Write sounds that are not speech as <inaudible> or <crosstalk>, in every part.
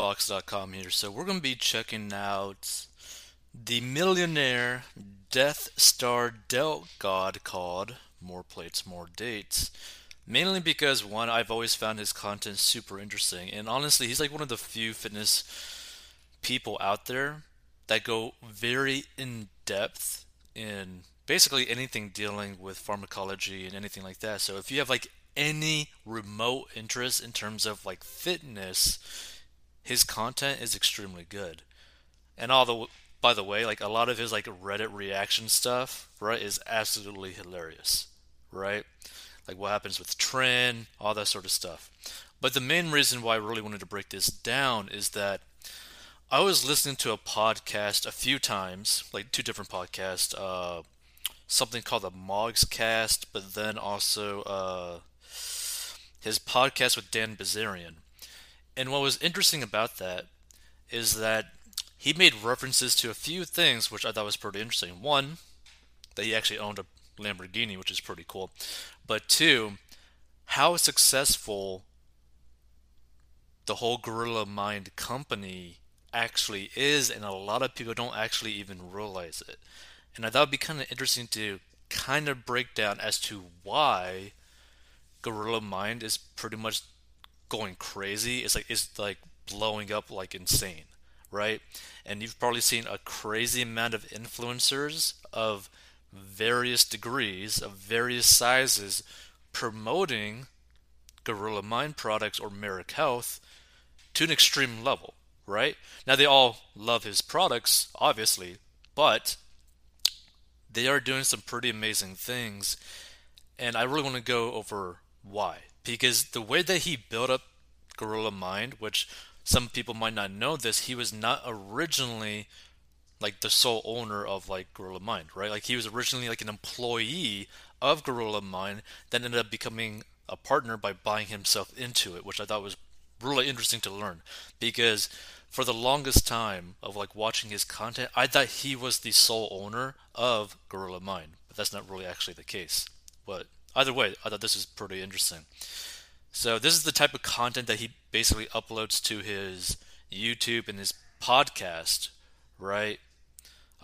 BigBox.com here. So we're going to be checking out the millionaire Death Star Delt God called More Plates, More Dates. Mainly because one, I've always found his content super interesting, and honestly, he's like one of the few fitness people out there that go very in depth in basically anything dealing with pharmacology and anything like that. So if you have like any remote interest in terms of like fitness, his content is extremely good. And all the by the way, like a lot of his like Reddit reaction stuff, right, is absolutely hilarious, right? Like what happens with Tren, all that sort of stuff. But the main reason why I really wanted to break this down is that I was listening to a podcast a few times, like two different podcasts, uh, something called the Mogs Cast, but then also uh, his podcast with Dan Bilzerian. And what was interesting about that is that he made references to a few things which I thought was pretty interesting. One, that he actually owned a Lamborghini, which is pretty cool. But two, how successful the whole Gorilla Mind company actually is, and a lot of people don't actually even realize it. And I thought it'd be kind of interesting to kind of break down as to why Gorilla Mind is pretty much going crazy. It's like it's like blowing up like insane, right? And you've probably seen a crazy amount of influencers of various degrees, of various sizes, promoting Gorilla Mind products or Merek Health to an extreme level, right? Now they all love his products, obviously, but they are doing some pretty amazing things, and I really want to go over why. Because the way that he built up Gorilla Mind, which some people might not know this, he was not originally like the sole owner of like Gorilla Mind, right? Like he was originally like an employee of Gorilla Mind, then ended up becoming a partner by buying himself into it, which I thought was really interesting to learn because for the longest time of like watching his content, I thought he was the sole owner of Gorilla Mind, but that's not really actually the case. But either way, I thought this was pretty interesting. So this is the type of content that he basically uploads to his YouTube and his podcast, right?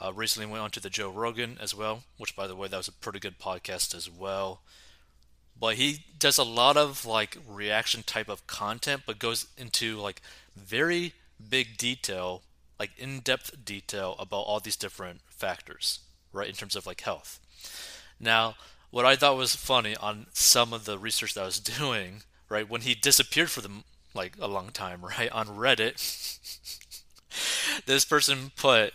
Uh, recently went on to the Joe Rogan as well, which by the way that was a pretty good podcast as well. But he does a lot of like reaction type of content, but goes into like very big detail, like in-depth detail about all these different factors, right? In terms of like health. Now, what I thought was funny on some of the research that I was <laughs> doing, right, when he disappeared for them like a long time, <laughs> right, on Reddit, <laughs> this person put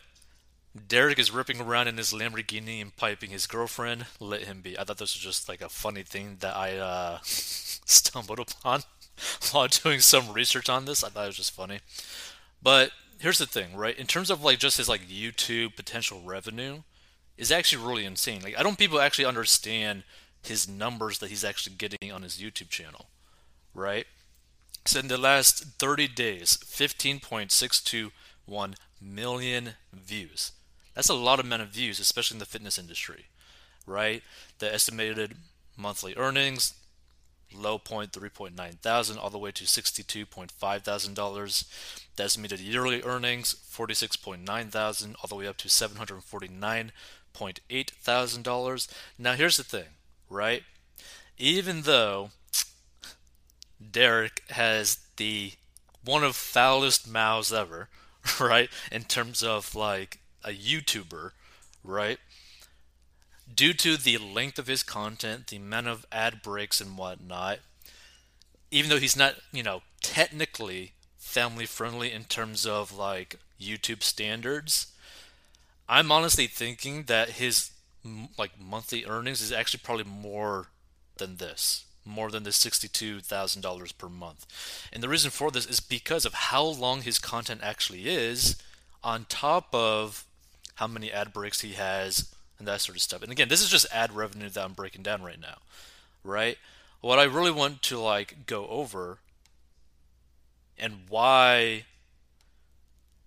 Derek is ripping around in his Lamborghini and piping his girlfriend. Let him be. I thought this was just like a funny thing that I uh, stumbled upon while doing some research on this. I thought it was just funny. But here's the thing, right? In terms of like just his like YouTube potential revenue, is actually really insane. Like I don't people actually understand his numbers that he's actually getting on his YouTube channel, right? So in the last 30 days, 15.621 million views. That's a lot of amount of views, especially in the fitness industry, right? The estimated monthly earnings, low point 3.9 thousand all the way to 62.5 thousand dollars the estimated yearly earnings 46.9 thousand all the way up to 749.8 thousand dollars. Now here's the thing right? Even though derek has the one of foulest mouths ever <laughs> right in terms of like a youtuber right? Due to the length of his content, the amount of ad breaks and whatnot, even though he's not, you know, technically family friendly in terms of like YouTube standards, I'm honestly thinking that his like monthly earnings is actually probably more than this, more than the $62,000 per month. And the reason for this is because of how long his content actually is on top of how many ad breaks he has and that sort of stuff. And again, this is just ad revenue that I'm breaking down right now, right? What I really want to like go over and why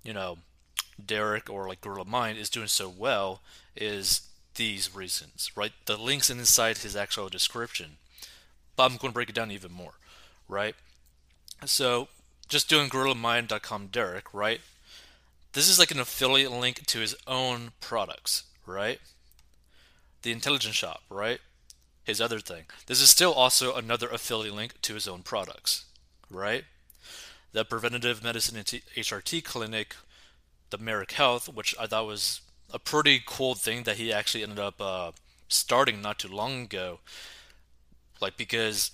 you know Derek or like Gorilla Mind is doing so well is these reasons, right? The links inside his actual description. But I'm going to break it down even more, right? So just doing GorillaMind.com Derek, right? This is like an affiliate link to his own products, right? The intelligence shop, right? His other thing. This is still also another affiliate link to his own products, right? The preventative medicine HRT clinic, the Merek Health, which I thought was a pretty cool thing that he actually ended up uh, starting not too long ago. Like, because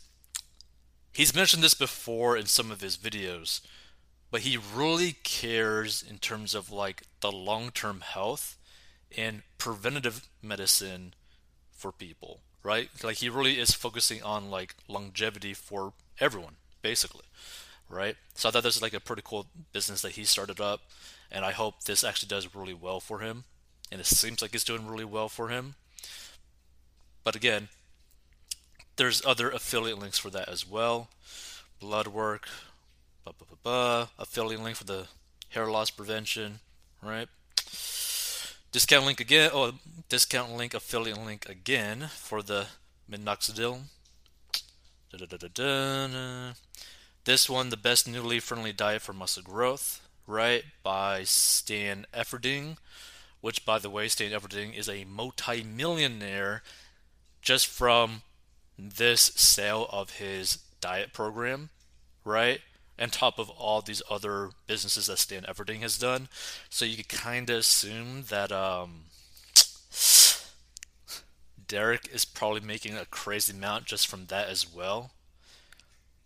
he's mentioned this before in some of his videos, but he really cares in terms of like the long term health and preventative medicine for people, right? Like, he really is focusing on like longevity for everyone, basically, right? So I thought this was like a pretty cool business that he started up, and I hope this actually does really well for him and it seems like it's doing really well for him. But again, there's other affiliate links for that as well. Blood work, blah, blah, blah, blah. affiliate link for the hair loss prevention, right? Discount link again. Oh, discount link, affiliate link again for the minoxidil. This one, the best newly friendly diet for muscle growth, right? By Stan Efferding which, by the way, Stan Efferding is a multi-millionaire just from this sale of his diet program, right? On top of all these other businesses that Stan Efferding has done. So you could kind of assume that um, Derek is probably making a crazy amount just from that as well.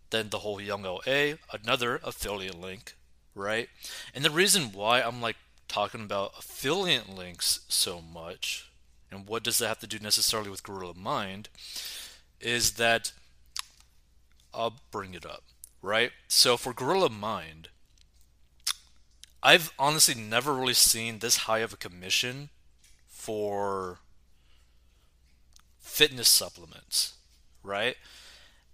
Then the whole Young LA, another affiliate link, right? And the reason why I'm like talking about affiliate links so much, and what does that have to do necessarily with Gorilla Mind, is that I'll bring it up, right? So for Gorilla Mind, I've honestly never really seen this high of a commission for fitness supplements, right?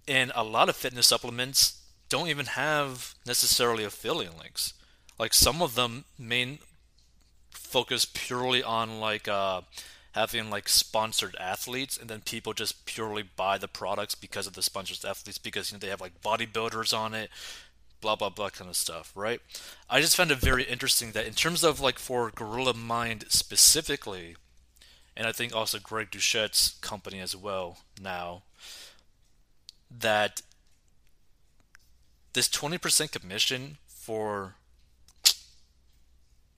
And a lot of fitness supplements don't even have necessarily affiliate links. Like some of them main focus purely on like uh, having like sponsored athletes, and then people just purely buy the products because of the sponsored athletes because you know they have like bodybuilders on it, blah blah blah kind of stuff, right? I just found it very interesting that in terms of like for Gorilla Mind specifically, and I think also Greg Doucette's company as well now, that this 20% commission for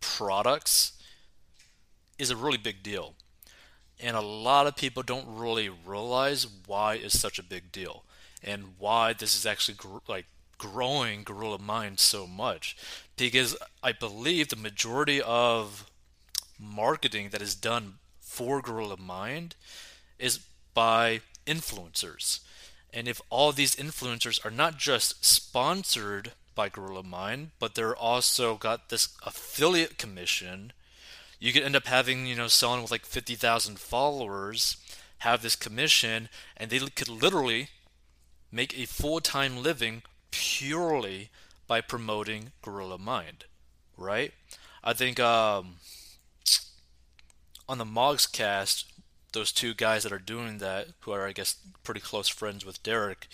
products is a really big deal. And a lot of people don't really realize why it's such a big deal and why this is actually gr- like growing Gorilla Mind so much. Because I believe the majority of marketing that is done for Gorilla Mind is by influencers. And if all these influencers are not just sponsored by Gorilla Mind, but they're also got this affiliate commission you could end up having you know someone with like 50,000 followers have this commission and they could literally make a full-time living purely by promoting Gorilla Mind, right? I think um, on the Mogs cast, those two guys that are doing that, who are I guess pretty close friends with Derek,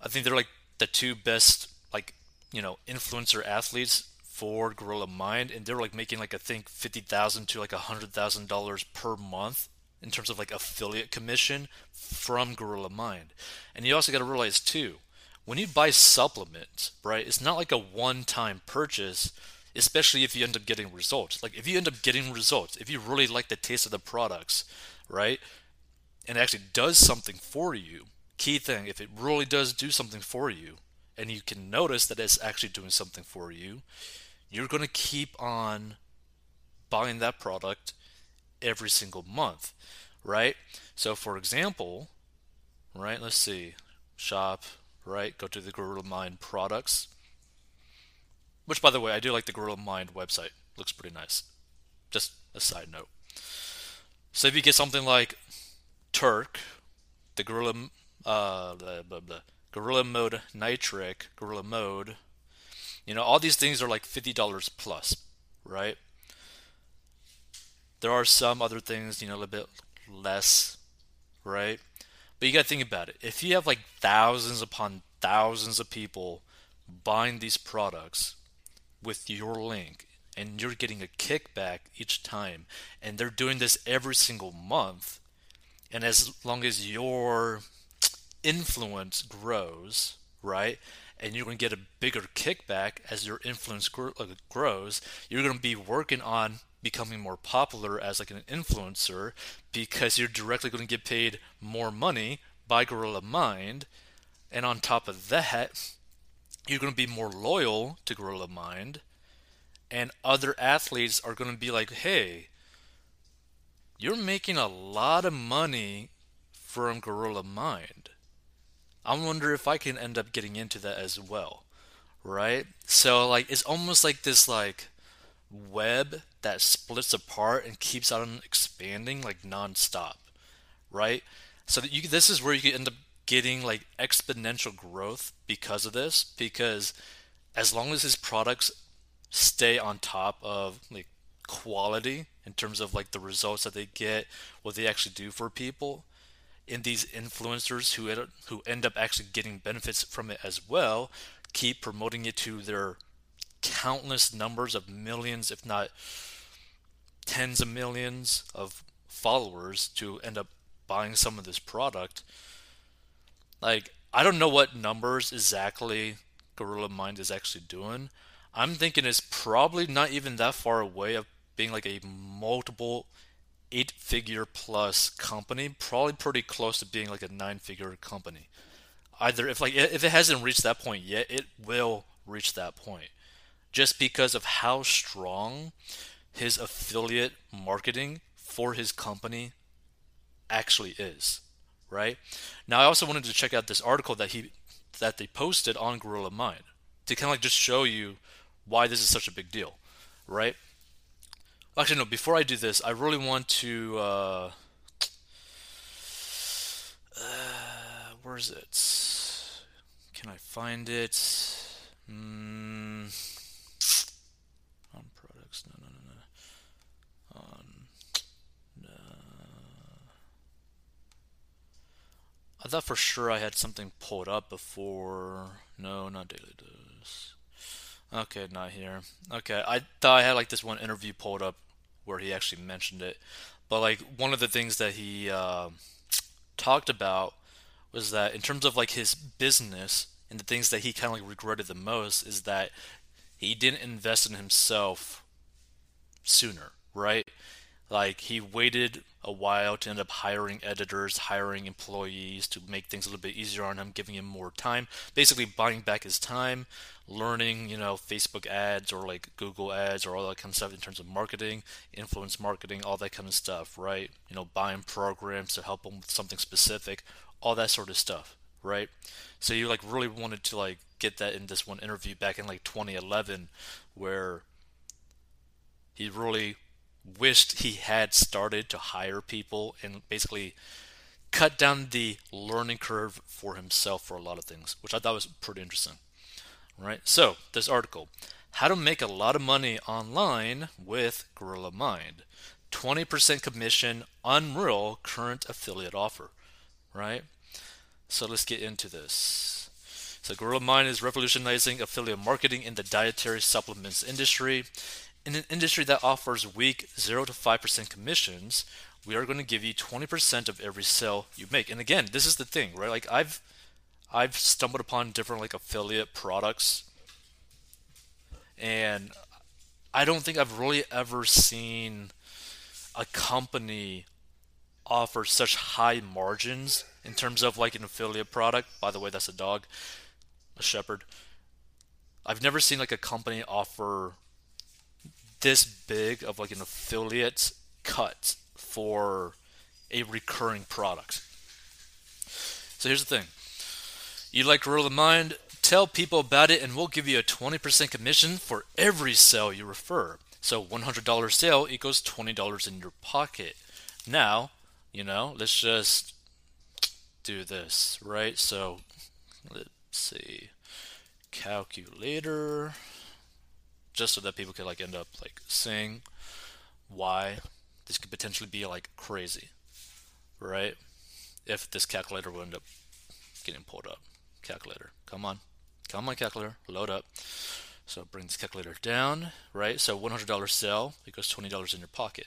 I think they're like the two best like you know influencer athletes for Gorilla Mind, and they're like making like I think fifty thousand to like a hundred thousand dollars per month in terms of like affiliate commission from Gorilla Mind. And you also got to realize too, when you buy supplements, right? It's not like a one-time purchase, especially if you end up getting results. Like if you end up getting results, if you really like the taste of the products, right? And actually does something for you. Key thing, if it really does do something for you, and you can notice that it's actually doing something for you, you're going to keep on buying that product every single month, right? So, for example, right, let's see, shop, right, go to the Gorilla Mind products, which, by the way, I do like the Gorilla Mind website, looks pretty nice. Just a side note. So, if you get something like Turk, the Gorilla, uh, blah, blah, blah, Gorilla Mode Nitric, Gorilla Mode, you know, all these things are like $50 plus, right? There are some other things, you know, a little bit less, right? But you got to think about it. If you have like thousands upon thousands of people buying these products with your link and you're getting a kickback each time and they're doing this every single month and as long as your influence grows right and you're going to get a bigger kickback as your influence grows you're going to be working on becoming more popular as like an influencer because you're directly going to get paid more money by gorilla mind and on top of that you're going to be more loyal to gorilla mind and other athletes are going to be like, hey, you're making a lot of money from Gorilla Mind. I wonder if I can end up getting into that as well, right? So like it's almost like this like web that splits apart and keeps on expanding like nonstop, right? So that you this is where you can end up getting like exponential growth because of this because as long as his products stay on top of like quality in terms of like the results that they get, what they actually do for people. And these influencers who end, who end up actually getting benefits from it as well keep promoting it to their countless numbers of millions, if not tens of millions of followers to end up buying some of this product. Like, I don't know what numbers exactly Gorilla Mind is actually doing, I'm thinking it's probably not even that far away of being like a multiple eight figure plus company, probably pretty close to being like a nine figure company. Either if like if it hasn't reached that point yet, it will reach that point. Just because of how strong his affiliate marketing for his company actually is, right? Now I also wanted to check out this article that he that they posted on Gorilla Mind to kind of like just show you why this is such a big deal, right? Actually, no. Before I do this, I really want to. Uh, uh, where is it? Can I find it? Mm, on products, no, no, no, no. On, no. I thought for sure I had something pulled up before. No, not daily dose. Okay, not here. Okay, I thought I had like this one interview pulled up where he actually mentioned it, but like one of the things that he uh, talked about was that in terms of like his business and the things that he kind of like regretted the most is that he didn't invest in himself sooner, right? Like he waited a while to end up hiring editors, hiring employees to make things a little bit easier on him, giving him more time, basically buying back his time, learning, you know, Facebook ads or like Google ads or all that kind of stuff in terms of marketing, influence marketing, all that kind of stuff, right? You know, buying programs to help him with something specific, all that sort of stuff, right? So you like really wanted to like get that in this one interview back in like 2011 where he really wished he had started to hire people and basically cut down the learning curve for himself for a lot of things, which I thought was pretty interesting. Right? So, this article How to Make a Lot of Money Online with Gorilla Mind. 20% commission, unreal current affiliate offer. Right? So, let's get into this. So, Gorilla Mind is revolutionizing affiliate marketing in the dietary supplements industry. In an industry that offers weak 0 to 5% commissions, we are going to give you 20% of every sale you make. And again, this is the thing, right? Like I've I've stumbled upon different like affiliate products and I don't think I've really ever seen a company offer such high margins in terms of like an affiliate product. By the way, that's a dog, a shepherd. I've never seen like a company offer this big of like an affiliate cut for a recurring product. So here's the thing. You like Gorilla Mind? Tell people about it and we'll give you a 20% commission for every sale you refer. So $100 sale equals $20 in your pocket. Now, you know, let's just do this, right? So let's see. Calculator just so that people could like end up like seeing why this could potentially be like crazy, right? If this calculator will end up getting pulled up. Calculator, come on, come on calculator, load up. So bring this calculator down, right? So $100 sale equals $20 in your pocket,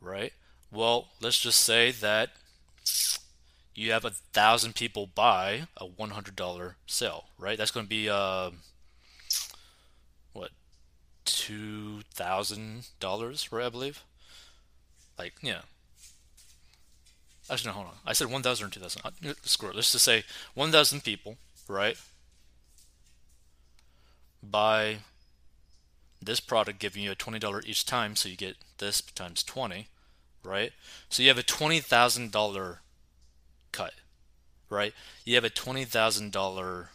right? Well, let's just say that you have a thousand people buy a $100 sale, right? That's going to be uh, two thousand dollars, right? I believe. Like, yeah. Actually, no, hold on. I said 1,000 or 2,000. Screw it. Let's just say 1,000 people, right? Buy this product, giving you a $20 each time, so you get this times 20, right? So you have a $20,000 cut, right? You have a $20,000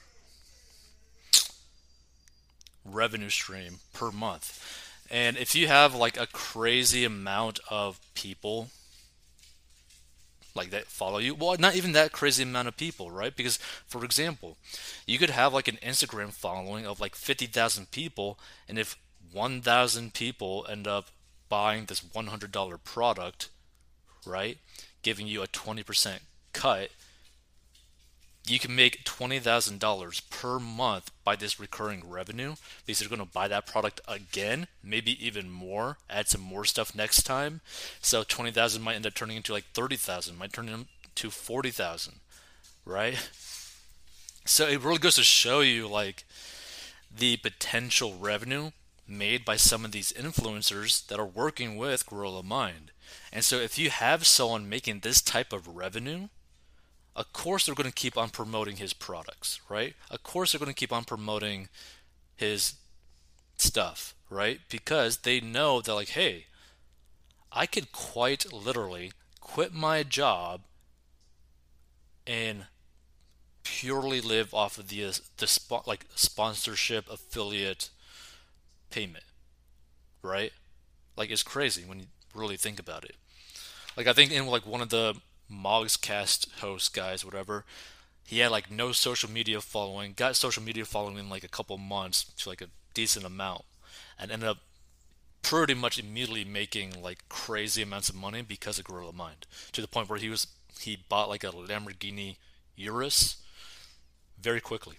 revenue stream per month. And if you have like a crazy amount of people like that follow you, well, not even that crazy amount of people, right? Because, for example, you could have like an Instagram following of like 50,000 people, and if 1,000 people end up buying this $100 product, right, giving you a 20% cut, you can make $20,000 per month by this recurring revenue because you're going to buy that product again, maybe even more, add some more stuff next time. So 20,000 might end up turning into like 30,000, might turn into 40,000, right? So it really goes to show you like the potential revenue made by some of these influencers that are working with Gorilla Mind. And so if you have someone making this type of revenue, of course they're going to keep on promoting his products, right? Of course they're going to keep on promoting his stuff, right? Because they know that like, hey, I could quite literally quit my job and purely live off of the the like sponsorship affiliate payment, right? Like it's crazy when you really think about it. Like I think in like one of the Mogscast host guys, whatever. He had like no social media following, got social media following in like a couple months to like a decent amount, and ended up pretty much immediately making like crazy amounts of money because of Gorilla Mind. To the point where he was he bought like a Lamborghini Urus very quickly.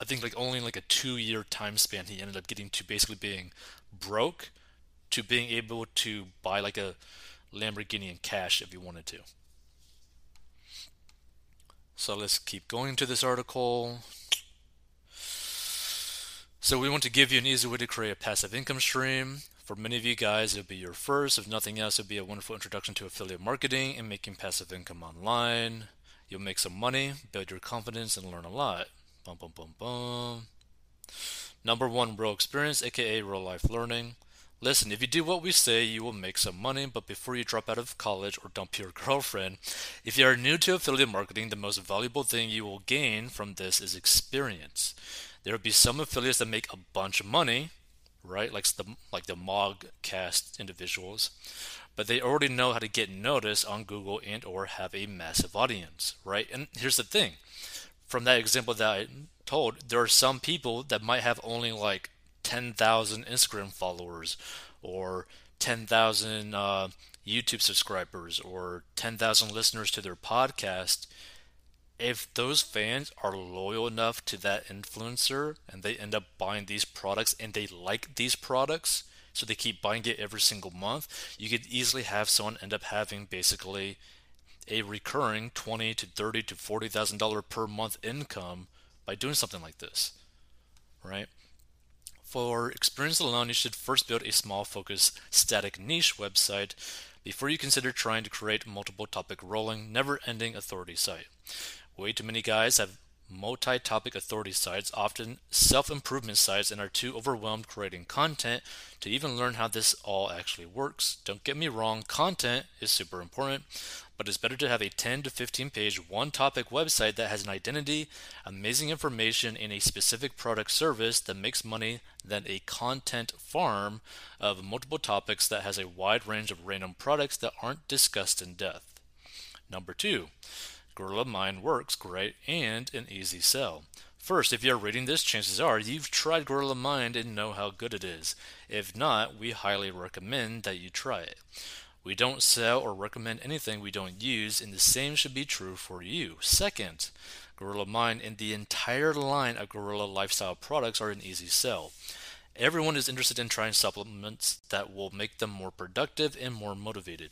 I think like only in like a two year time span he ended up getting to basically being broke to being able to buy like a Lamborghini in cash if you wanted to. So let's keep going to this article. So we want to give you an easy way to create a passive income stream. For many of you guys, it'll be your first. If nothing else, it'll be a wonderful introduction to affiliate marketing and making passive income online. You'll make some money, build your confidence, and learn a lot. Boom, boom, boom, boom. Number one, real experience, aka real life learning. Listen, if you do what we say, you will make some money, but before you drop out of college or dump your <laughs> girlfriend, if you are new to affiliate marketing, the most valuable thing you will gain from this is experience. There will be some affiliates that make a bunch of money, right? Like the like the Mogcast individuals, but they already know how to get noticed on Google and or have a massive audience, right? And here's the thing. From that example that I told, there are some people that might have only like 10,000 Instagram followers or 10,000 uh, YouTube subscribers or 10,000 listeners to their podcast, if those fans are loyal enough to that influencer and they end up buying these products and they like these products, so they keep buying it every single month, you could easily have someone end up having basically a recurring twenty to thirty to forty thousand dollar per month income by doing something like this, right? For experience alone, you should first build a small focus static niche website before you consider trying to create multiple topic rolling, never ending authority site. Way too many guys have multi topic authority sites, often self improvement sites, and are too overwhelmed creating content to even learn how this all actually works. Don't get me wrong, content is super important, but it's better to have a 10 to 15 page one topic website that has an identity, amazing information, and a specific product service that makes money than a content farm of multiple topics that has a wide range of random products that aren't discussed in depth. Number two, Gorilla Mind works great and an easy sell. First, if you're reading this, chances are you've tried Gorilla Mind and know how good it is. If not, we highly recommend that you try it. We don't sell or recommend anything we don't use, and the same should be true for you. Second, Gorilla Mind and the entire line of Gorilla Lifestyle products are an easy sell. Everyone is interested in trying supplements that will make them more productive and more motivated.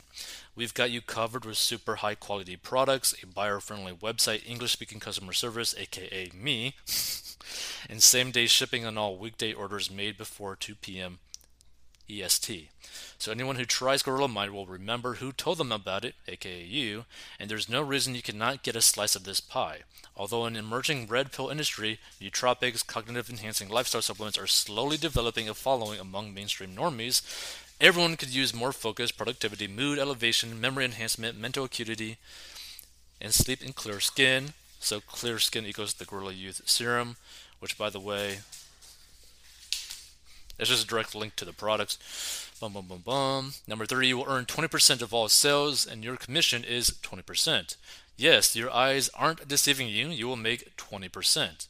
We've got you covered with super high quality products, a buyer friendly website, English speaking customer service, aka me, <laughs> and same day shipping on all weekday orders made before 2 p.m. EST. So anyone who tries Gorilla Mind will remember who told them about it, aka you, and there's no reason you cannot get a slice of this pie. Although an emerging red pill industry, nootropics, cognitive enhancing lifestyle supplements are slowly developing a following among mainstream normies, everyone could use more focus, productivity, mood elevation, memory enhancement, mental acuity, and sleep and clear skin. So clear skin equals the Gorilla Youth Serum, which by the way, it's just a direct link to the products. Bum, bum, bum, bum. Number three, you will earn 20% of all sales, and your commission is 20%. Yes, your eyes aren't deceiving you. You will make 20%.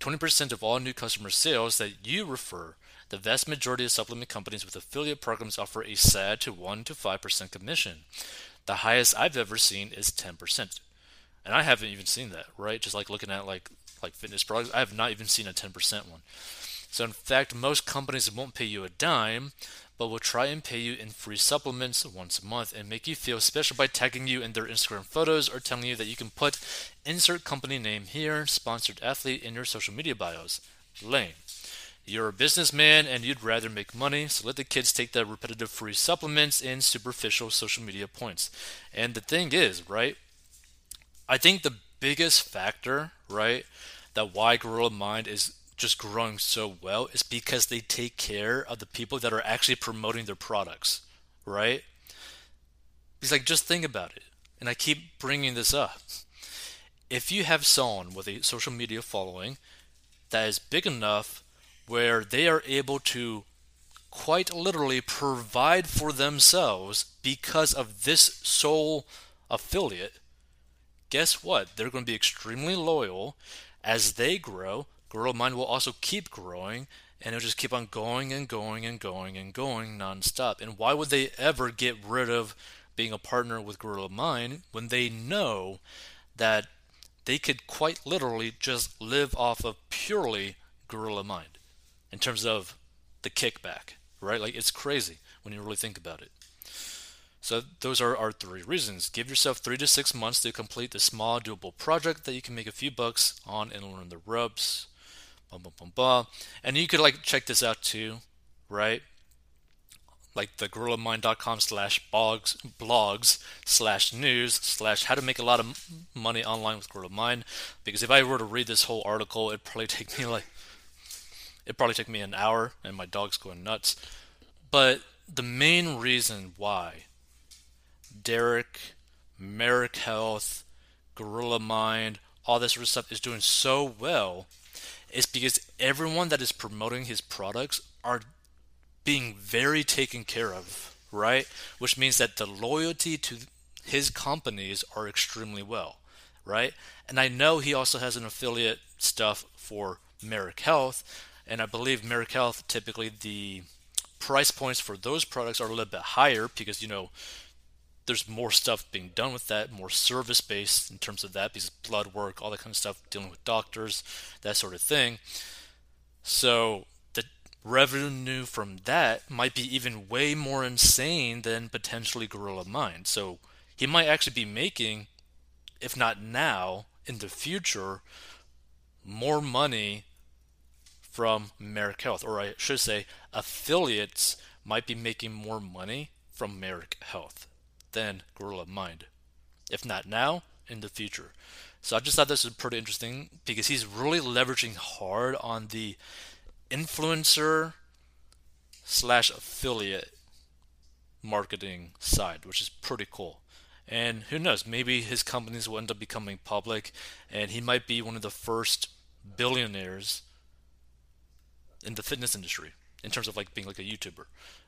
20% of all new customer sales that you refer. The vast majority of supplement companies with affiliate programs offer a sad to 1 to 5% commission. The highest I've ever seen is 10%. And I haven't even seen that, right? Just like looking at like like fitness products, I have not even seen a 10% one. So, in fact, most companies won't pay you a dime, but will try and pay you in free supplements once a month and make you feel special by tagging you in their Instagram photos or telling you that you can put insert company name here, sponsored athlete in your social media bios. Lame. You're a businessman and you'd rather make money, so let the kids take the repetitive free supplements and superficial social media points. And the thing is, right? I think the biggest factor, right, that why Gorilla Mind is just growing so well is because they take care of the people that are actually promoting their products, right? Because like just think about it, and I keep bringing this up. If you have someone with a social media following that is big enough where they are able to quite literally provide for themselves because of this sole affiliate, guess what? They're going to be extremely loyal as they grow Gorilla Mind will also keep growing and it'll just keep on going and going and going and going nonstop. And why would they ever get rid of being a partner with Gorilla Mind when they know that they could quite literally just live off of purely Gorilla Mind in terms of the kickback, right? Like it's crazy when you really think about it. So those are our three reasons. Give yourself three to six months to complete the small, doable project that you can make a few bucks on and learn the ropes. Bum, bum, bum, bum. And you could like check this out too, right? Like the gorillamind.com slash blogs blogs slash news slash how to make a lot of money online with Gorilla Mind. Because if I were to read this whole article, it'd probably take me like it'd probably take me an hour and my dog's going nuts. But the main reason why Derek, Merek Health, Gorilla Mind, all this sort of stuff is doing so well is because everyone that is promoting his products are being very taken care of, right? Which means that the loyalty to his companies are extremely well, right? And I know he also has an affiliate stuff for Merek Health, and I believe Merek Health typically the price points for those products are a little bit higher because you know there's more stuff being done with that, more service based in terms of that, because blood work, all that kind of stuff, dealing with doctors, that sort of thing. So the revenue from that might be even way more insane than potentially Gorilla Mind. So he might actually be making, if not now, in the future, more money from Merek Health, or I should say, affiliates might be making more money from Merek Health than Gorilla Mind. If not now, in the future. So I just thought this was pretty interesting because he's really leveraging hard on the influencer slash affiliate marketing side, which is pretty cool. And who knows, maybe his companies will end up becoming public and he might be one of the first billionaires in the fitness industry in terms of like being like a YouTuber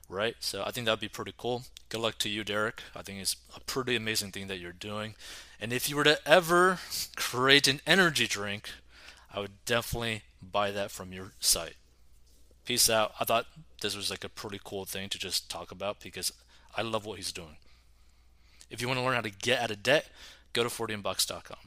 right? So I think that'd be pretty cool. Good luck to you, Derek. I think it's a pretty amazing thing that you're doing. And if you were to ever create an energy drink, I would definitely buy that from your site. Peace out. I thought this was like a pretty cool thing to just talk about because I love what he's doing. If you want to learn how to get out of debt, go to 40inbucks.com.